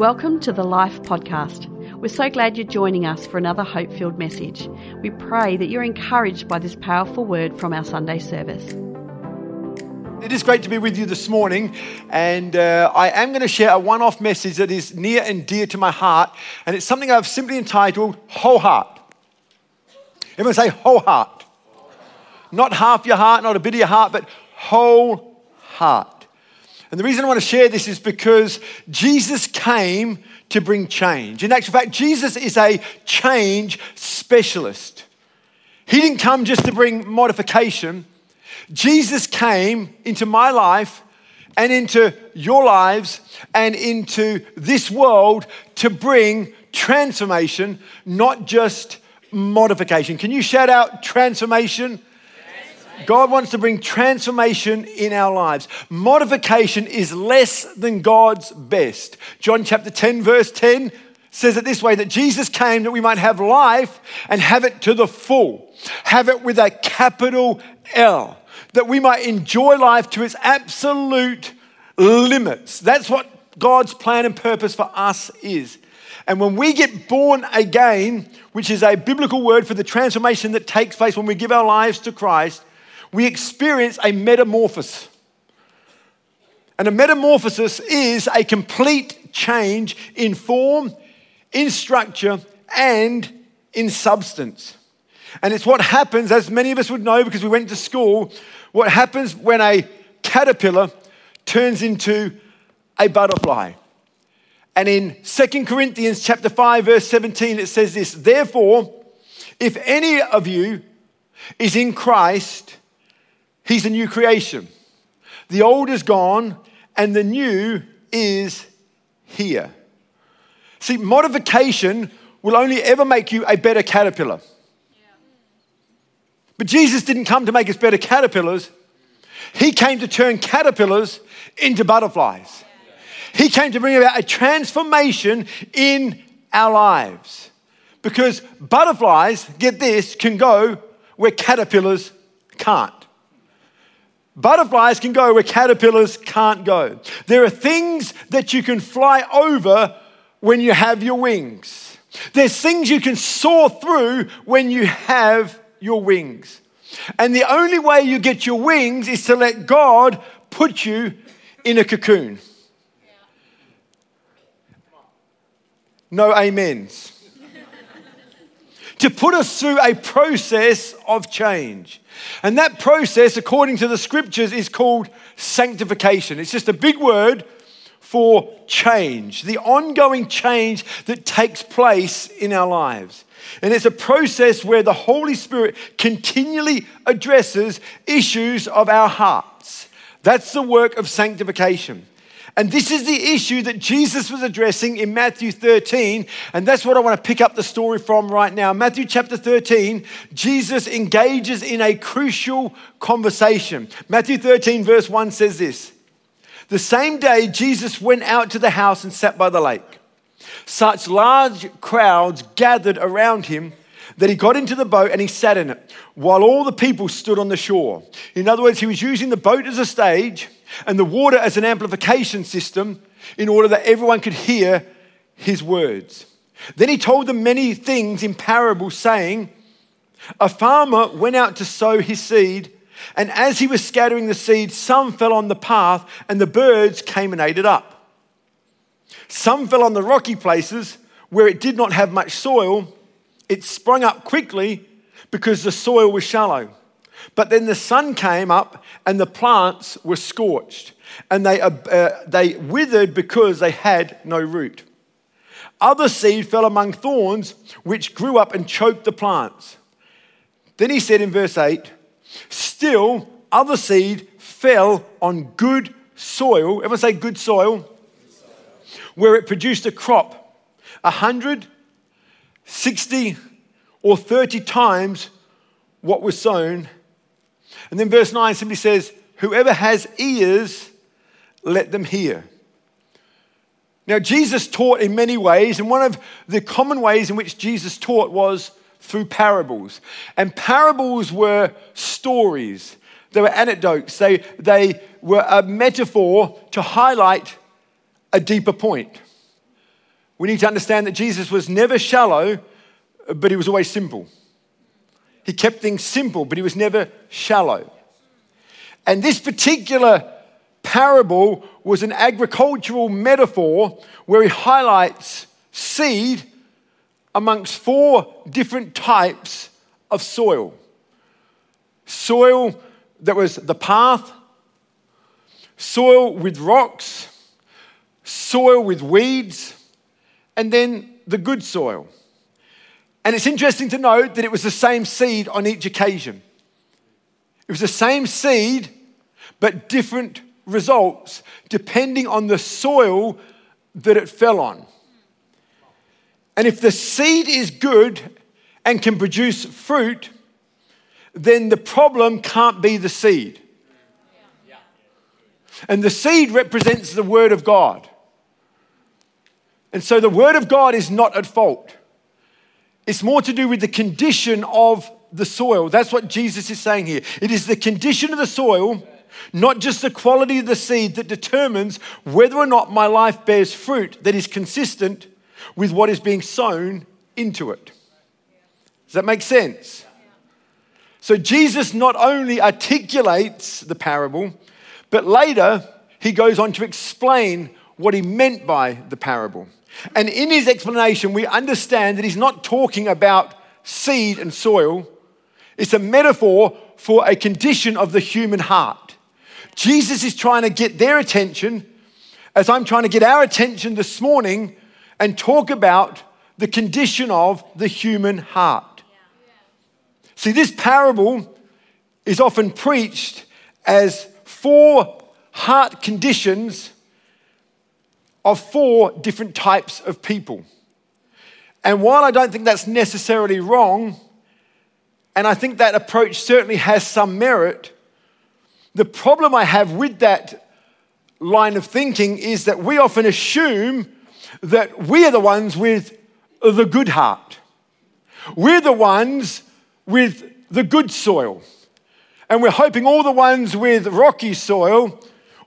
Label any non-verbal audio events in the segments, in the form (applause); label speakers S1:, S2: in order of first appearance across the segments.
S1: Welcome to the Life Podcast. We're so glad you're joining us for another hope filled message. We pray that you're encouraged by this powerful word from our Sunday service.
S2: It is great to be with you this morning, and uh, I am going to share a one off message that is near and dear to my heart, and it's something I've simply entitled Whole Heart. Everyone say whole heart. Not half your heart, not a bit of your heart, but whole heart. And the reason I want to share this is because Jesus came to bring change. In actual fact, Jesus is a change specialist. He didn't come just to bring modification. Jesus came into my life and into your lives and into this world to bring transformation, not just modification. Can you shout out transformation? God wants to bring transformation in our lives. Modification is less than God's best. John chapter 10, verse 10 says it this way that Jesus came that we might have life and have it to the full, have it with a capital L, that we might enjoy life to its absolute limits. That's what God's plan and purpose for us is. And when we get born again, which is a biblical word for the transformation that takes place when we give our lives to Christ, we experience a metamorphosis. And a metamorphosis is a complete change in form, in structure, and in substance. And it's what happens, as many of us would know because we went to school, what happens when a caterpillar turns into a butterfly. And in 2 Corinthians chapter 5 verse 17 it says this, therefore if any of you is in Christ, He's a new creation. The old is gone and the new is here. See, modification will only ever make you a better caterpillar. But Jesus didn't come to make us better caterpillars. He came to turn caterpillars into butterflies. He came to bring about a transformation in our lives. Because butterflies, get this, can go where caterpillars can't. Butterflies can go where caterpillars can't go. There are things that you can fly over when you have your wings. There's things you can soar through when you have your wings. And the only way you get your wings is to let God put you in a cocoon. No amens. To put us through a process of change. And that process, according to the scriptures, is called sanctification. It's just a big word for change, the ongoing change that takes place in our lives. And it's a process where the Holy Spirit continually addresses issues of our hearts. That's the work of sanctification. And this is the issue that Jesus was addressing in Matthew 13. And that's what I want to pick up the story from right now. Matthew chapter 13, Jesus engages in a crucial conversation. Matthew 13, verse 1 says this The same day, Jesus went out to the house and sat by the lake. Such large crowds gathered around him that he got into the boat and he sat in it while all the people stood on the shore. In other words, he was using the boat as a stage and the water as an amplification system in order that everyone could hear his words. Then he told them many things in parables, saying, A farmer went out to sow his seed, and as he was scattering the seed, some fell on the path, and the birds came and ate it up. Some fell on the rocky places where it did not have much soil. It sprung up quickly because the soil was shallow. But then the sun came up and the plants were scorched and they, uh, they withered because they had no root. Other seed fell among thorns, which grew up and choked the plants. Then he said in verse 8, Still, other seed fell on good soil. Everyone say good soil. Where it produced a crop a hundred, sixty, or 30 times what was sown and then verse 9 simply says, Whoever has ears, let them hear. Now, Jesus taught in many ways, and one of the common ways in which Jesus taught was through parables. And parables were stories, they were anecdotes, they, they were a metaphor to highlight a deeper point. we need to understand that Jesus was never shallow, but he was always simple. He kept things simple, but he was never shallow. And this particular parable was an agricultural metaphor where he highlights seed amongst four different types of soil soil that was the path, soil with rocks, soil with weeds, and then the good soil. And it's interesting to note that it was the same seed on each occasion. It was the same seed, but different results depending on the soil that it fell on. And if the seed is good and can produce fruit, then the problem can't be the seed. And the seed represents the Word of God. And so the Word of God is not at fault. It's more to do with the condition of the soil. That's what Jesus is saying here. It is the condition of the soil, not just the quality of the seed, that determines whether or not my life bears fruit that is consistent with what is being sown into it. Does that make sense? So Jesus not only articulates the parable, but later he goes on to explain what he meant by the parable. And in his explanation, we understand that he's not talking about seed and soil, it's a metaphor for a condition of the human heart. Jesus is trying to get their attention as I'm trying to get our attention this morning and talk about the condition of the human heart. See, this parable is often preached as four heart conditions of four different types of people. And while I don't think that's necessarily wrong, and I think that approach certainly has some merit, the problem I have with that line of thinking is that we often assume that we are the ones with the good heart. We're the ones with the good soil. And we're hoping all the ones with rocky soil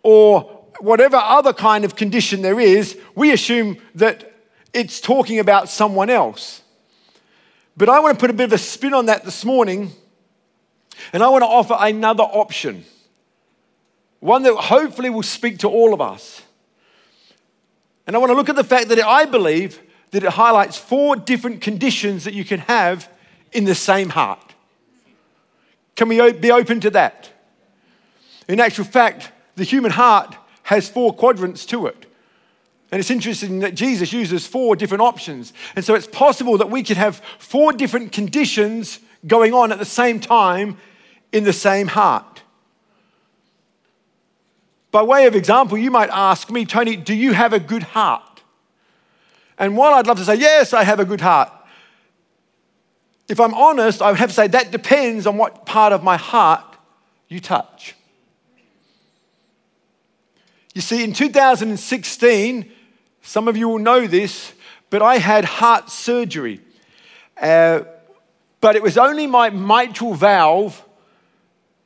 S2: or whatever other kind of condition there is, we assume that it's talking about someone else. But I want to put a bit of a spin on that this morning, and I want to offer another option. One that hopefully will speak to all of us. And I want to look at the fact that I believe that it highlights four different conditions that you can have in the same heart. Can we be open to that? In actual fact, the human heart has four quadrants to it. And it's interesting that Jesus uses four different options. And so it's possible that we could have four different conditions going on at the same time in the same heart. By way of example, you might ask me, Tony, do you have a good heart? And while I'd love to say, yes, I have a good heart, if I'm honest, I would have to say that depends on what part of my heart you touch. You see, in 2016, some of you will know this, but I had heart surgery. Uh, but it was only my mitral valve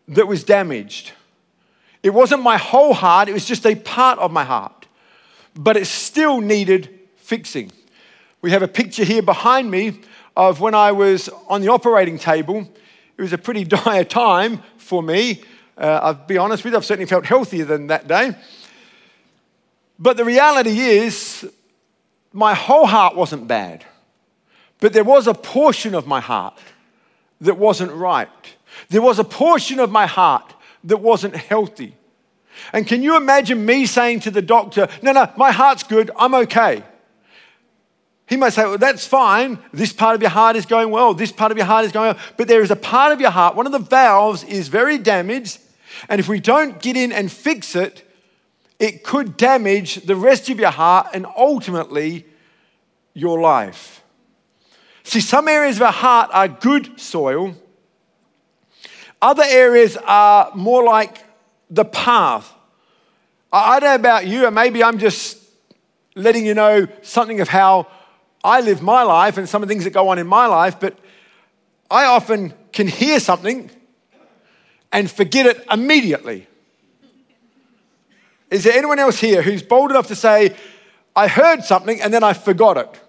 S2: that was damaged. It wasn't my whole heart, it was just a part of my heart. But it still needed fixing. We have a picture here behind me of when I was on the operating table. It was a pretty (laughs) dire time for me. Uh, I'll be honest with you, I've certainly felt healthier than that day. But the reality is, my whole heart wasn't bad, but there was a portion of my heart that wasn't right. There was a portion of my heart that wasn't healthy. And can you imagine me saying to the doctor, No, no, my heart's good, I'm okay? He might say, Well, that's fine. This part of your heart is going well. This part of your heart is going well. But there is a part of your heart, one of the valves is very damaged. And if we don't get in and fix it, it could damage the rest of your heart and ultimately your life. See, some areas of our heart are good soil, other areas are more like the path. I don't know about you, and maybe I'm just letting you know something of how I live my life and some of the things that go on in my life, but I often can hear something and forget it immediately. Is there anyone else here who's bold enough to say, I heard something and then I forgot it.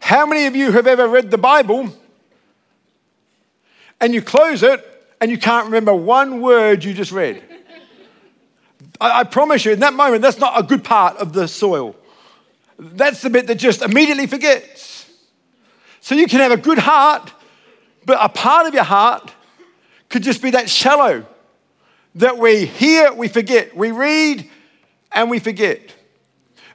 S2: How many of you have ever read the Bible and you close it and you can't remember one word you just read? I, I promise you, in that moment, that's not a good part of the soil. That's the bit that just immediately forgets. So you can have a good heart, but a part of your heart could just be that shallow that we hear, we forget. We read and we forget.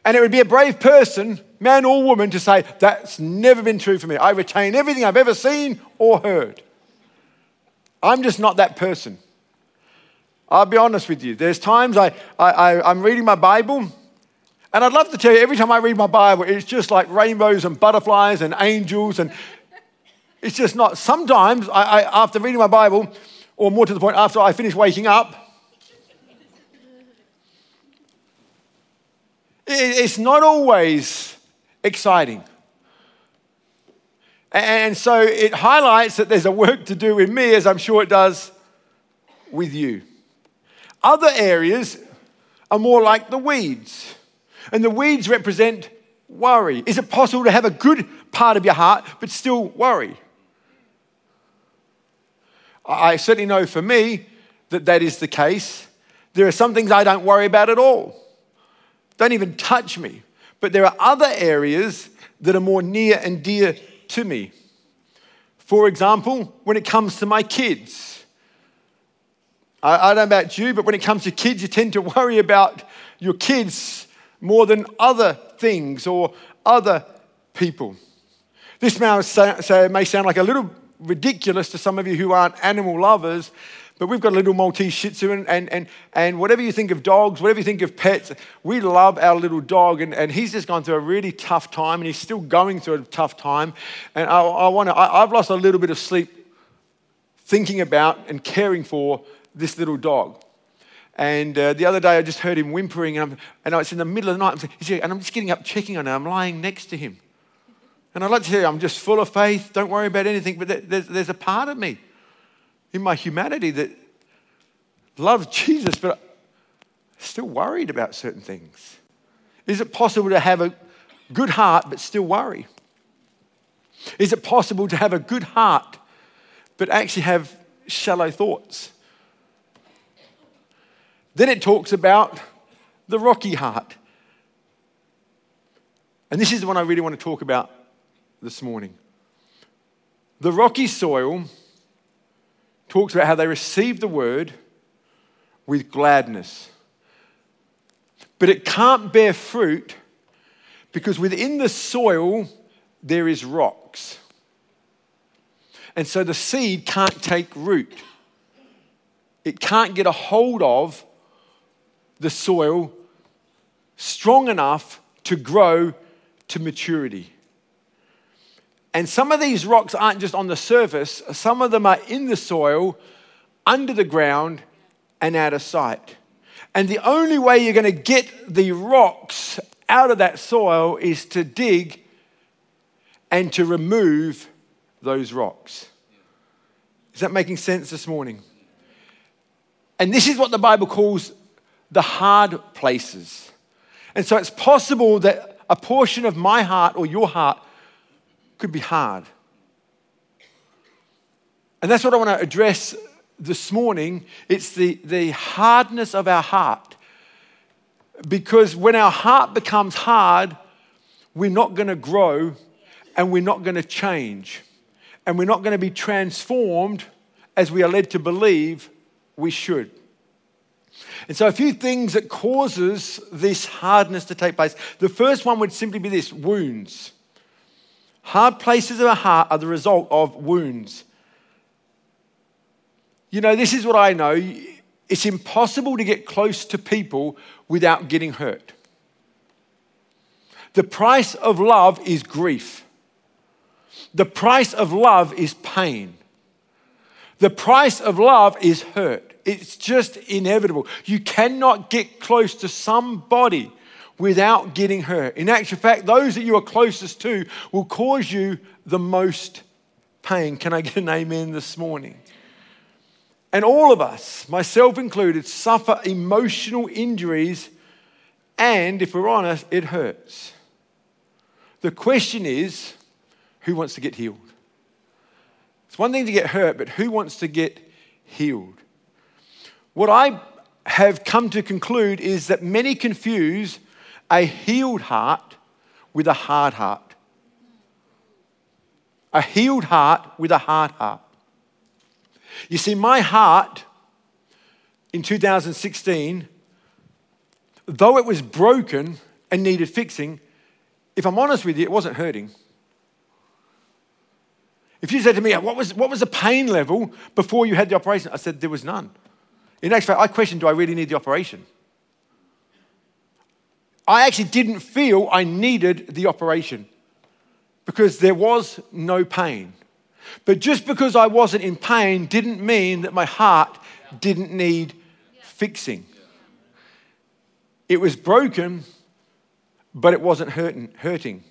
S2: And it would be a brave person, man or woman, to say, That's never been true for me. I retain everything I've ever seen or heard. I'm just not that person. I'll be honest with you. There's times I, I, I, am reading my Bible, and I'd love to tell you every time I read my Bible, it's just like rainbows and butterflies and angels, and it's just not. Sometimes, I, I, after reading my Bible, or more to the point, after I finish waking up, it's not always exciting. And so it highlights that there's a work to do in me, as I'm sure it does with you. Other areas are more like the weeds, and the weeds represent worry. Is it possible to have a good part of your heart but still worry? I certainly know for me that that is the case. There are some things I don't worry about at all, don't even touch me. But there are other areas that are more near and dear to me. For example, when it comes to my kids, I, don't know about you, but when it comes to kids, you tend to worry about your kids more than other things or other people. This may sound like a little ridiculous to some of you who aren't animal lovers, but we've got a little Maltese Shih Tzu, and, and, and, and whatever you think of dogs, whatever you think of pets, we love our little dog, and, and he's just gone through a really tough time, and he's still going through a tough time. And I, I want to, I've lost a little bit of sleep thinking about and caring for this little dog. And uh, the other day, I just heard him whimpering, and, I'm, and it's in the middle of the night, and I'm just getting up, checking on him. I'm lying next to him. And I'd like to you, I'm just full of faith. Don't worry about anything. But there's, there's a part of me in my humanity that loves Jesus, but still worried about certain things. Is it possible to have a good heart but still worry? Is it possible to have a good heart but actually have shallow thoughts? Then it talks about the rocky heart. And this is the one I really want to talk about this morning. The rocky soil talks about how they received the word with gladness. But it can't bear fruit because within the soil there is rocks. And so the seed can't take root. It can't get a hold of the soil strong enough to grow to maturity. And some of these rocks aren't just on the surface, some of them are in the soil, under the ground, and out of sight. And the only way you're going to get the rocks out of that soil is to dig and to remove those rocks. Is that making sense this morning? And this is what the Bible calls the hard places. And so it's possible that a portion of my heart or your heart could be hard. And that's what I want to address this morning. It's the, the hardness of our heart. Because when our heart becomes hard, we're not going to grow and we're not going to change. And we're not going to be transformed as we are led to believe we should. And so a few things that causes this hardness to take place. The first one would simply be this wounds. Hard places of our heart are the result of wounds. You know, this is what I know it's impossible to get close to people without getting hurt. The price of love is grief. The price of love is pain. The price of love is hurt. It's just inevitable. You cannot get close to somebody without getting hurt. In actual fact, those that you are closest to will cause you the most pain. Can I get an amen this morning? And all of us, myself included, suffer emotional injuries, and if we're honest, it hurts. The question is who wants to get healed? It's one thing to get hurt, but who wants to get healed? What I have come to conclude is that many confuse a healed heart with a hard heart. A healed heart with a hard heart. You see, my heart in 2016, though it was broken and needed fixing, if I'm honest with you, it wasn't hurting. If you said to me, what was, what was the pain level before you had the operation? I said, there was none. In actual fact, I questioned, do I really need the operation? I actually didn't feel I needed the operation because there was no pain. But just because I wasn't in pain didn't mean that my heart didn't need fixing. It was broken, but it wasn't hurting.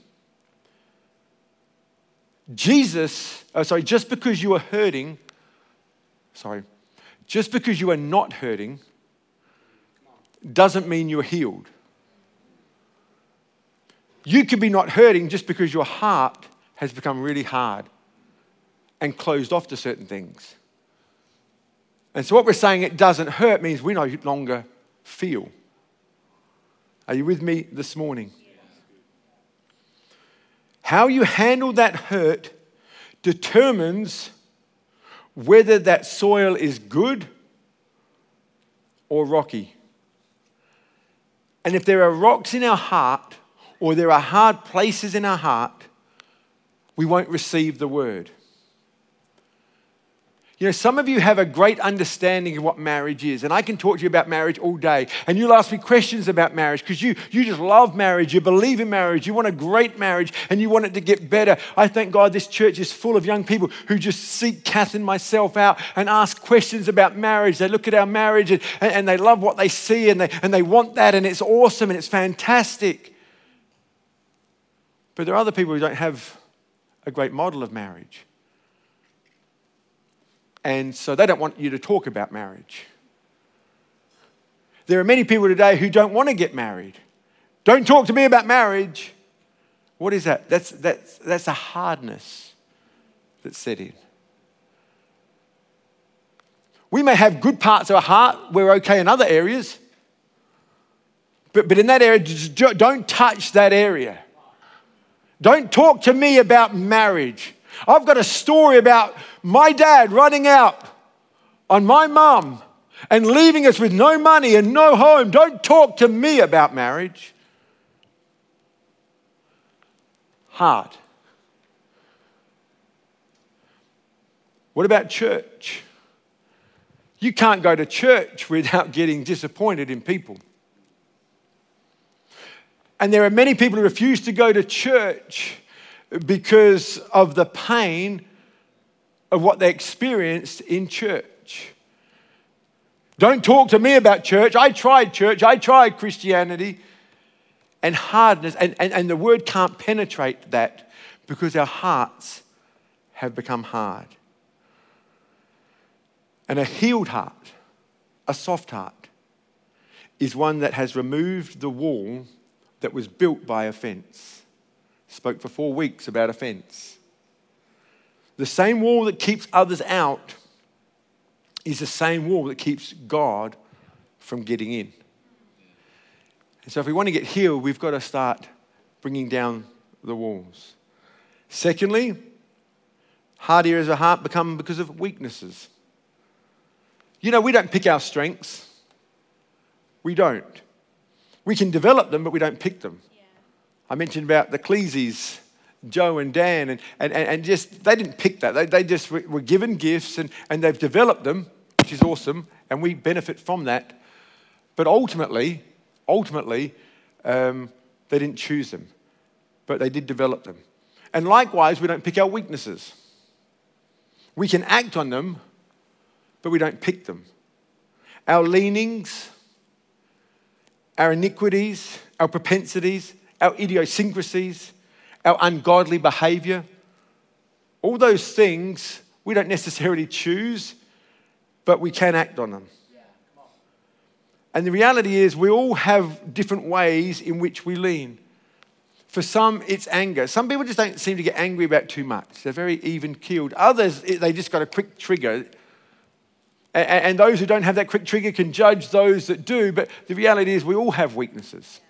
S2: Jesus, oh, sorry, just because you are hurting, sorry, just because you are not hurting doesn't mean you're healed. You could be not hurting just because your heart has become really hard and closed off to certain things. And so, what we're saying it doesn't hurt means we no longer feel. Are you with me this morning? How you handle that hurt determines whether that soil is good or rocky. And if there are rocks in our heart or there are hard places in our heart, we won't receive the word. You know, some of you have a great understanding of what marriage is, and I can talk to you about marriage all day. And you'll ask me questions about marriage because you, you just love marriage, you believe in marriage, you want a great marriage, and you want it to get better. I thank God this church is full of young people who just seek Kath and myself out and ask questions about marriage. They look at our marriage and, and they love what they see and they, and they want that, and it's awesome and it's fantastic. But there are other people who don't have a great model of marriage. And so they don't want you to talk about marriage. There are many people today who don't want to get married. Don't talk to me about marriage. What is that? That's, that's, that's a hardness that's set in. We may have good parts of our heart, we're okay in other areas. But, but in that area, don't touch that area. Don't talk to me about marriage. I've got a story about my dad running out on my mum and leaving us with no money and no home. Don't talk to me about marriage. Hard. What about church? You can't go to church (laughs) without getting disappointed in people. And there are many people who refuse to go to church because of the pain of what they experienced in church. Don't talk to me about church. I tried church, I tried Christianity. And hardness, and, and, and the word can't penetrate that because our hearts have become hard. And a healed heart, a soft heart, is one that has removed the wall that was built by offense spoke for four weeks about offense. The same wall that keeps others out is the same wall that keeps God from getting in. And so, if we want to get healed, we've got to start bringing down the walls. Secondly, hard areas of heart become because of weaknesses. You know, we don't pick our strengths. We don't. We can develop them, but we don't pick them. I mentioned about the Cleesies, Joe and Dan, and, and, and just they didn't pick that. They, they just were given gifts and, and they've developed them, which is awesome, and we benefit from that. But ultimately, ultimately, um, they didn't choose them, but they did develop them. And likewise, we don't pick our weaknesses. We can act on them, but we don't pick them. Our leanings, our iniquities, our propensities, our idiosyncrasies, our ungodly behavior, all those things we don't necessarily choose, but we can act on them. And the reality is, we all have different ways in which we lean. For some, it's anger. Some people just don't seem to get angry about too much. They're very even keeled. Others, they just got a quick trigger. And those who don't have that quick trigger can judge those that do. But the reality is, we all have weaknesses.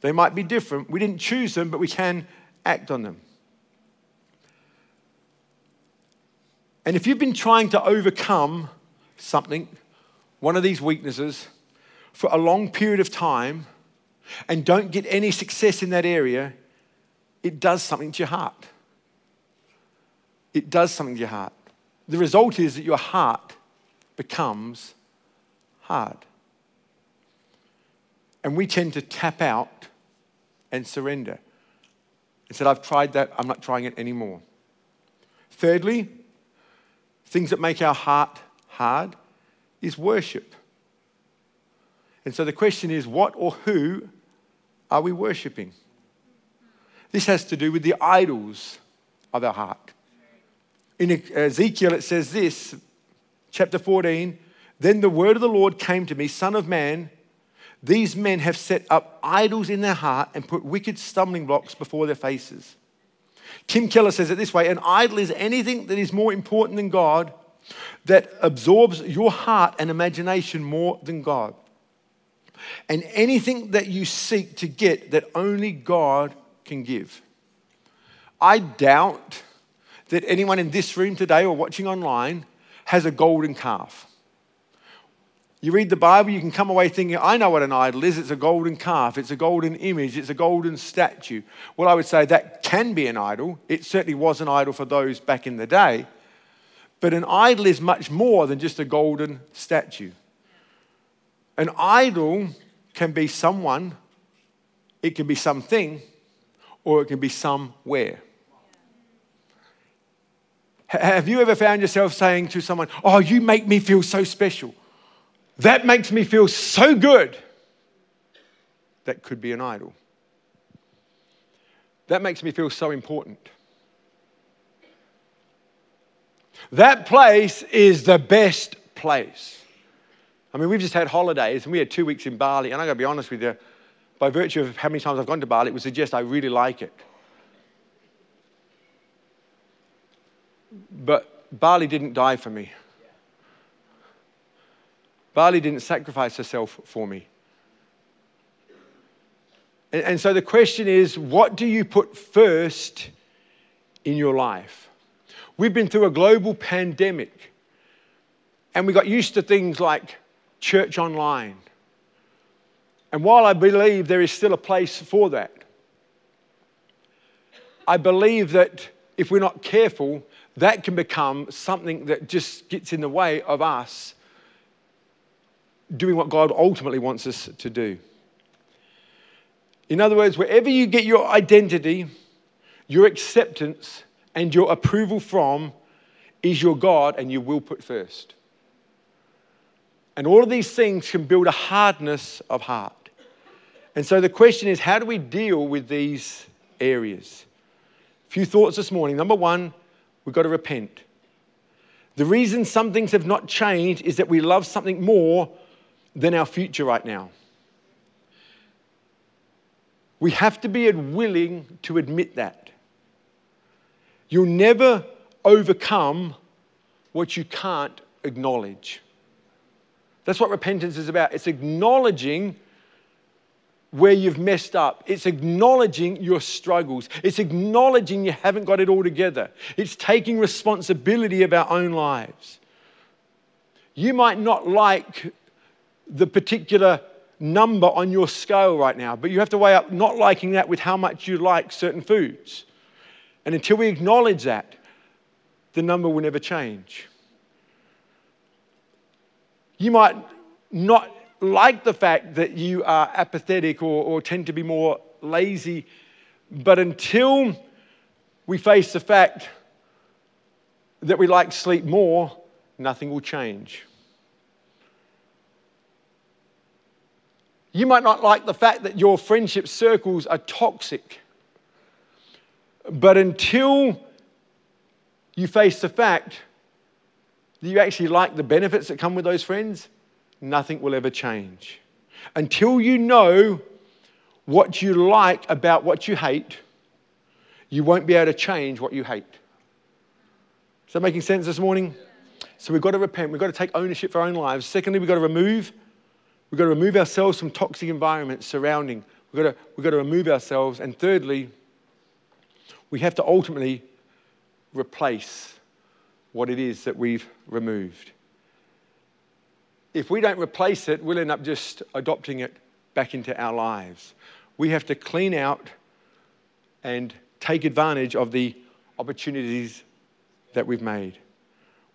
S2: They might be different. We didn't choose them, but we can act on them. And if you've been trying to overcome something, one of these weaknesses, for a long period of time, and don't get any success in that area, it does something to your heart. It does something to your heart. The result is that your heart becomes hard. And we tend to tap out and surrender. And said, I've tried that, I'm not trying it anymore. Thirdly, things that make our heart hard is worship. And so the question is, what or who are we worshipping? This has to do with the idols of our heart. In Ezekiel, it says this, chapter 14 Then the word of the Lord came to me, Son of man, these men have set up idols in their heart and put wicked stumbling blocks before their faces. Tim Keller says it this way an idol is anything that is more important than God, that absorbs your heart and imagination more than God and anything that you seek to get that only God can give. I doubt that anyone in this room today or watching online has a golden calf. You read the Bible, you can come away thinking, I know what an idol is. It's a golden calf, it's a golden image, it's a golden statue. Well, I would say that can be an idol. It certainly was an idol for those back in the day. But an idol is much more than just a golden statue. An idol can be someone, it can be something, or it can be somewhere. Have you ever found yourself saying to someone, Oh, you make me feel so special? That makes me feel so good. That could be an idol. That makes me feel so important. That place is the best place. I mean, we've just had holidays and we had two weeks in Bali, and I gotta be honest with you, by virtue of how many times I've gone to Bali, it would suggest I really like it. But Bali didn't die for me. Bali didn't sacrifice herself for me. And, and so the question is what do you put first in your life? We've been through a global pandemic, and we got used to things like church online. And while I believe there is still a place for that, I believe that if we're not careful, that can become something that just gets in the way of us doing what God ultimately wants us to do. In other words, wherever you get your identity, your acceptance, and your approval from is your God, and you will put first. And all of these things can build a hardness of heart. And so the question is how do we deal with these areas? A few thoughts this morning. Number one, we've got to repent. The reason some things have not changed is that we love something more than our future right now. We have to be willing to admit that. You'll never overcome what you can't acknowledge. That's what repentance is about. It's acknowledging where you've messed up. It's acknowledging your struggles. It's acknowledging you haven't got it all together. It's taking responsibility of our own lives. You might not like the particular number on your scale right now, but you have to weigh up not liking that with how much you like certain foods. And until we acknowledge that, the number will never change. You might not like the fact that you are apathetic or, or tend to be more lazy, but until we face the fact that we like sleep more, nothing will change. You might not like the fact that your friendship circles are toxic, but until you face the fact that you actually like the benefits that come with those friends, nothing will ever change. Until you know what you like about what you hate, you won't be able to change what you hate. Is that making sense this morning? So we've got to repent. We've got to take ownership for our own lives. Secondly, we've got to remove. We've got to remove ourselves from toxic environments surrounding. We've got to, we've got to remove ourselves. And thirdly, we have to ultimately replace what it is that we've removed. If we don't replace it, we'll end up just adopting it back into our lives. We have to clean out and take advantage of the opportunities that we've made.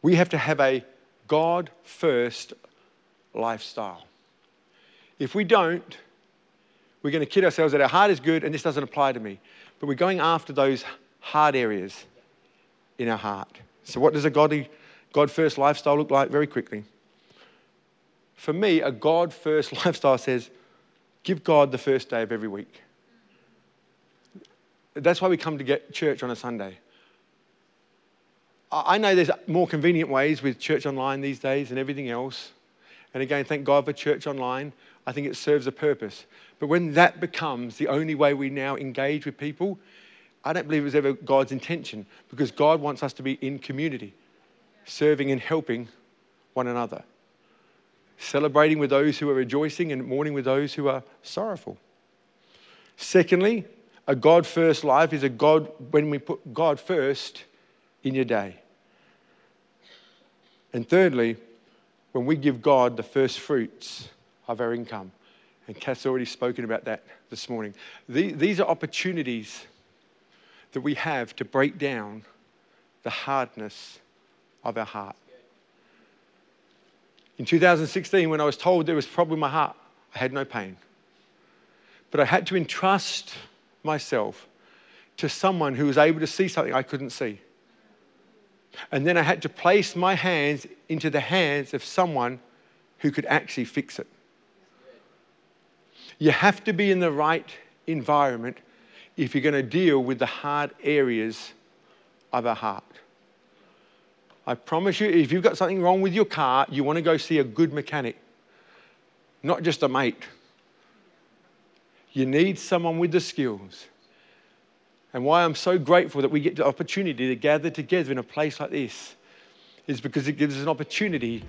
S2: We have to have a God first lifestyle. If we don't, we're going to kid ourselves that our heart is good and this doesn't apply to me. But we're going after those hard areas in our heart. So, what does a godly, God first lifestyle look like? Very quickly. For me, a God first (laughs) lifestyle says, give God the first day of every week. That's why we come to get church on a Sunday. I know there's more convenient ways with church online these days and everything else. And again, thank God for church online. I think it serves a purpose. But when that becomes the only way we now engage with people, I don't believe it was ever God's intention because God wants us to be in community, serving and helping one another, celebrating with those who are rejoicing and mourning with those who are sorrowful. Secondly, a God first life is a God when we put God first in your day. And thirdly, when we give God the first fruits of our income. And Kath's already spoken about that this morning. These are opportunities that we have to break down the hardness of our heart. In 2016, when I was told there was a problem my heart, I had no pain. But I had to entrust myself to someone who was able to see something I couldn't see. And then I had to place my hands into the hands of someone who could actually fix it. You have to be in the right environment if you're going to deal with the hard areas of our heart. I promise you, if you've got something wrong with your car, you want to go see a good mechanic, not just a mate. You need someone with the skills and why I'm so grateful that we get the opportunity to gather together in a place like this is because it gives us an opportunity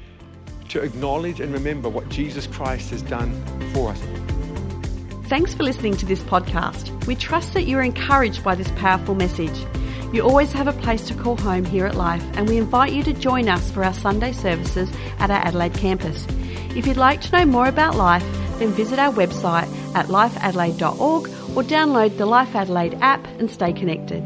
S2: to acknowledge and remember what Jesus Christ has done for us.
S1: Thanks for listening to this podcast. We trust that you're encouraged by this powerful message. You always have a place to call home here at Life, and we invite you to join us for our Sunday services at our Adelaide campus. If you'd like to know more about Life, then visit our website at lifeadelaide.org or download the Life Adelaide app and stay connected.